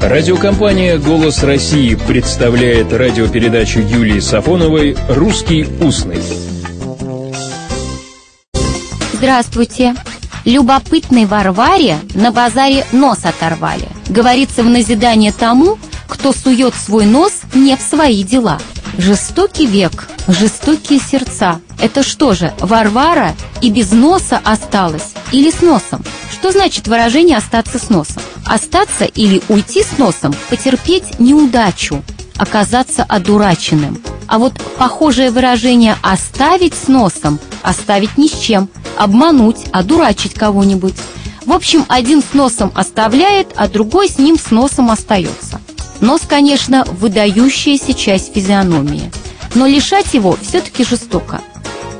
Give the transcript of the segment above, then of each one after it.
Радиокомпания «Голос России» представляет радиопередачу Юлии Сафоновой «Русский устный». Здравствуйте! Любопытной Варваре на базаре нос оторвали. Говорится в назидание тому, кто сует свой нос не в свои дела. Жестокий век, жестокие сердца. Это что же, Варвара и без носа осталась или с носом? Что значит выражение «остаться с носом»? Остаться или уйти с носом, потерпеть неудачу, оказаться одураченным. А вот похожее выражение «оставить с носом» – оставить ни с чем, обмануть, одурачить кого-нибудь. В общем, один с носом оставляет, а другой с ним с носом остается. Нос, конечно, выдающаяся часть физиономии, но лишать его все-таки жестоко.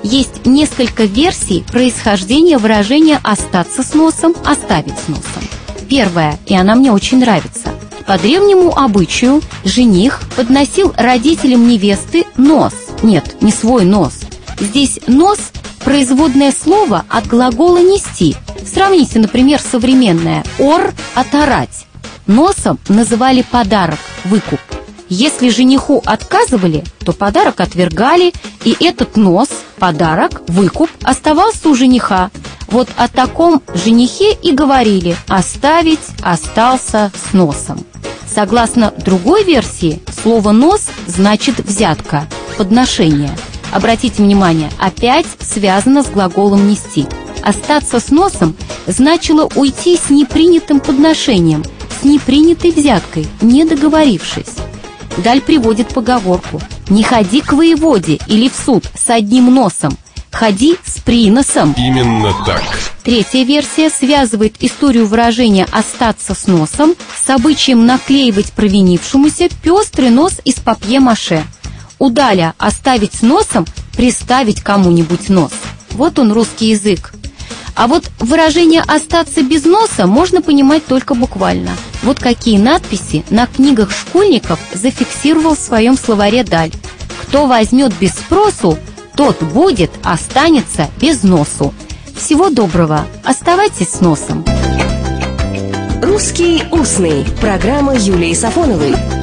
Есть несколько версий происхождения выражения «остаться с носом», «оставить с носом». Первая, и она мне очень нравится. По древнему обычаю жених подносил родителям невесты нос. Нет, не свой нос. Здесь «нос» – производное слово от глагола «нести». Сравните, например, современное «ор» – «оторать». Носом называли подарок, выкуп. Если жениху отказывали, то подарок отвергали, и этот нос, подарок, выкуп оставался у жениха. Вот о таком женихе и говорили «оставить остался с носом». Согласно другой версии, слово «нос» значит «взятка», «подношение». Обратите внимание, опять связано с глаголом «нести». Остаться с носом значило уйти с непринятым подношением, с непринятой взяткой, не договорившись. Даль приводит поговорку «Не ходи к воеводе или в суд с одним носом, ходи с приносом». Именно так. Третья версия связывает историю выражения «остаться с носом» с обычаем наклеивать провинившемуся пестрый нос из папье-маше. У Даля «оставить с носом» приставить кому-нибудь нос. Вот он русский язык. А вот выражение «остаться без носа» можно понимать только буквально. Вот какие надписи на книгах школьников зафиксировал в своем словаре Даль. «Кто возьмет без спросу, тот будет, останется без носу». Всего доброго. Оставайтесь с носом. «Русский устный». Программа Юлии Сафоновой.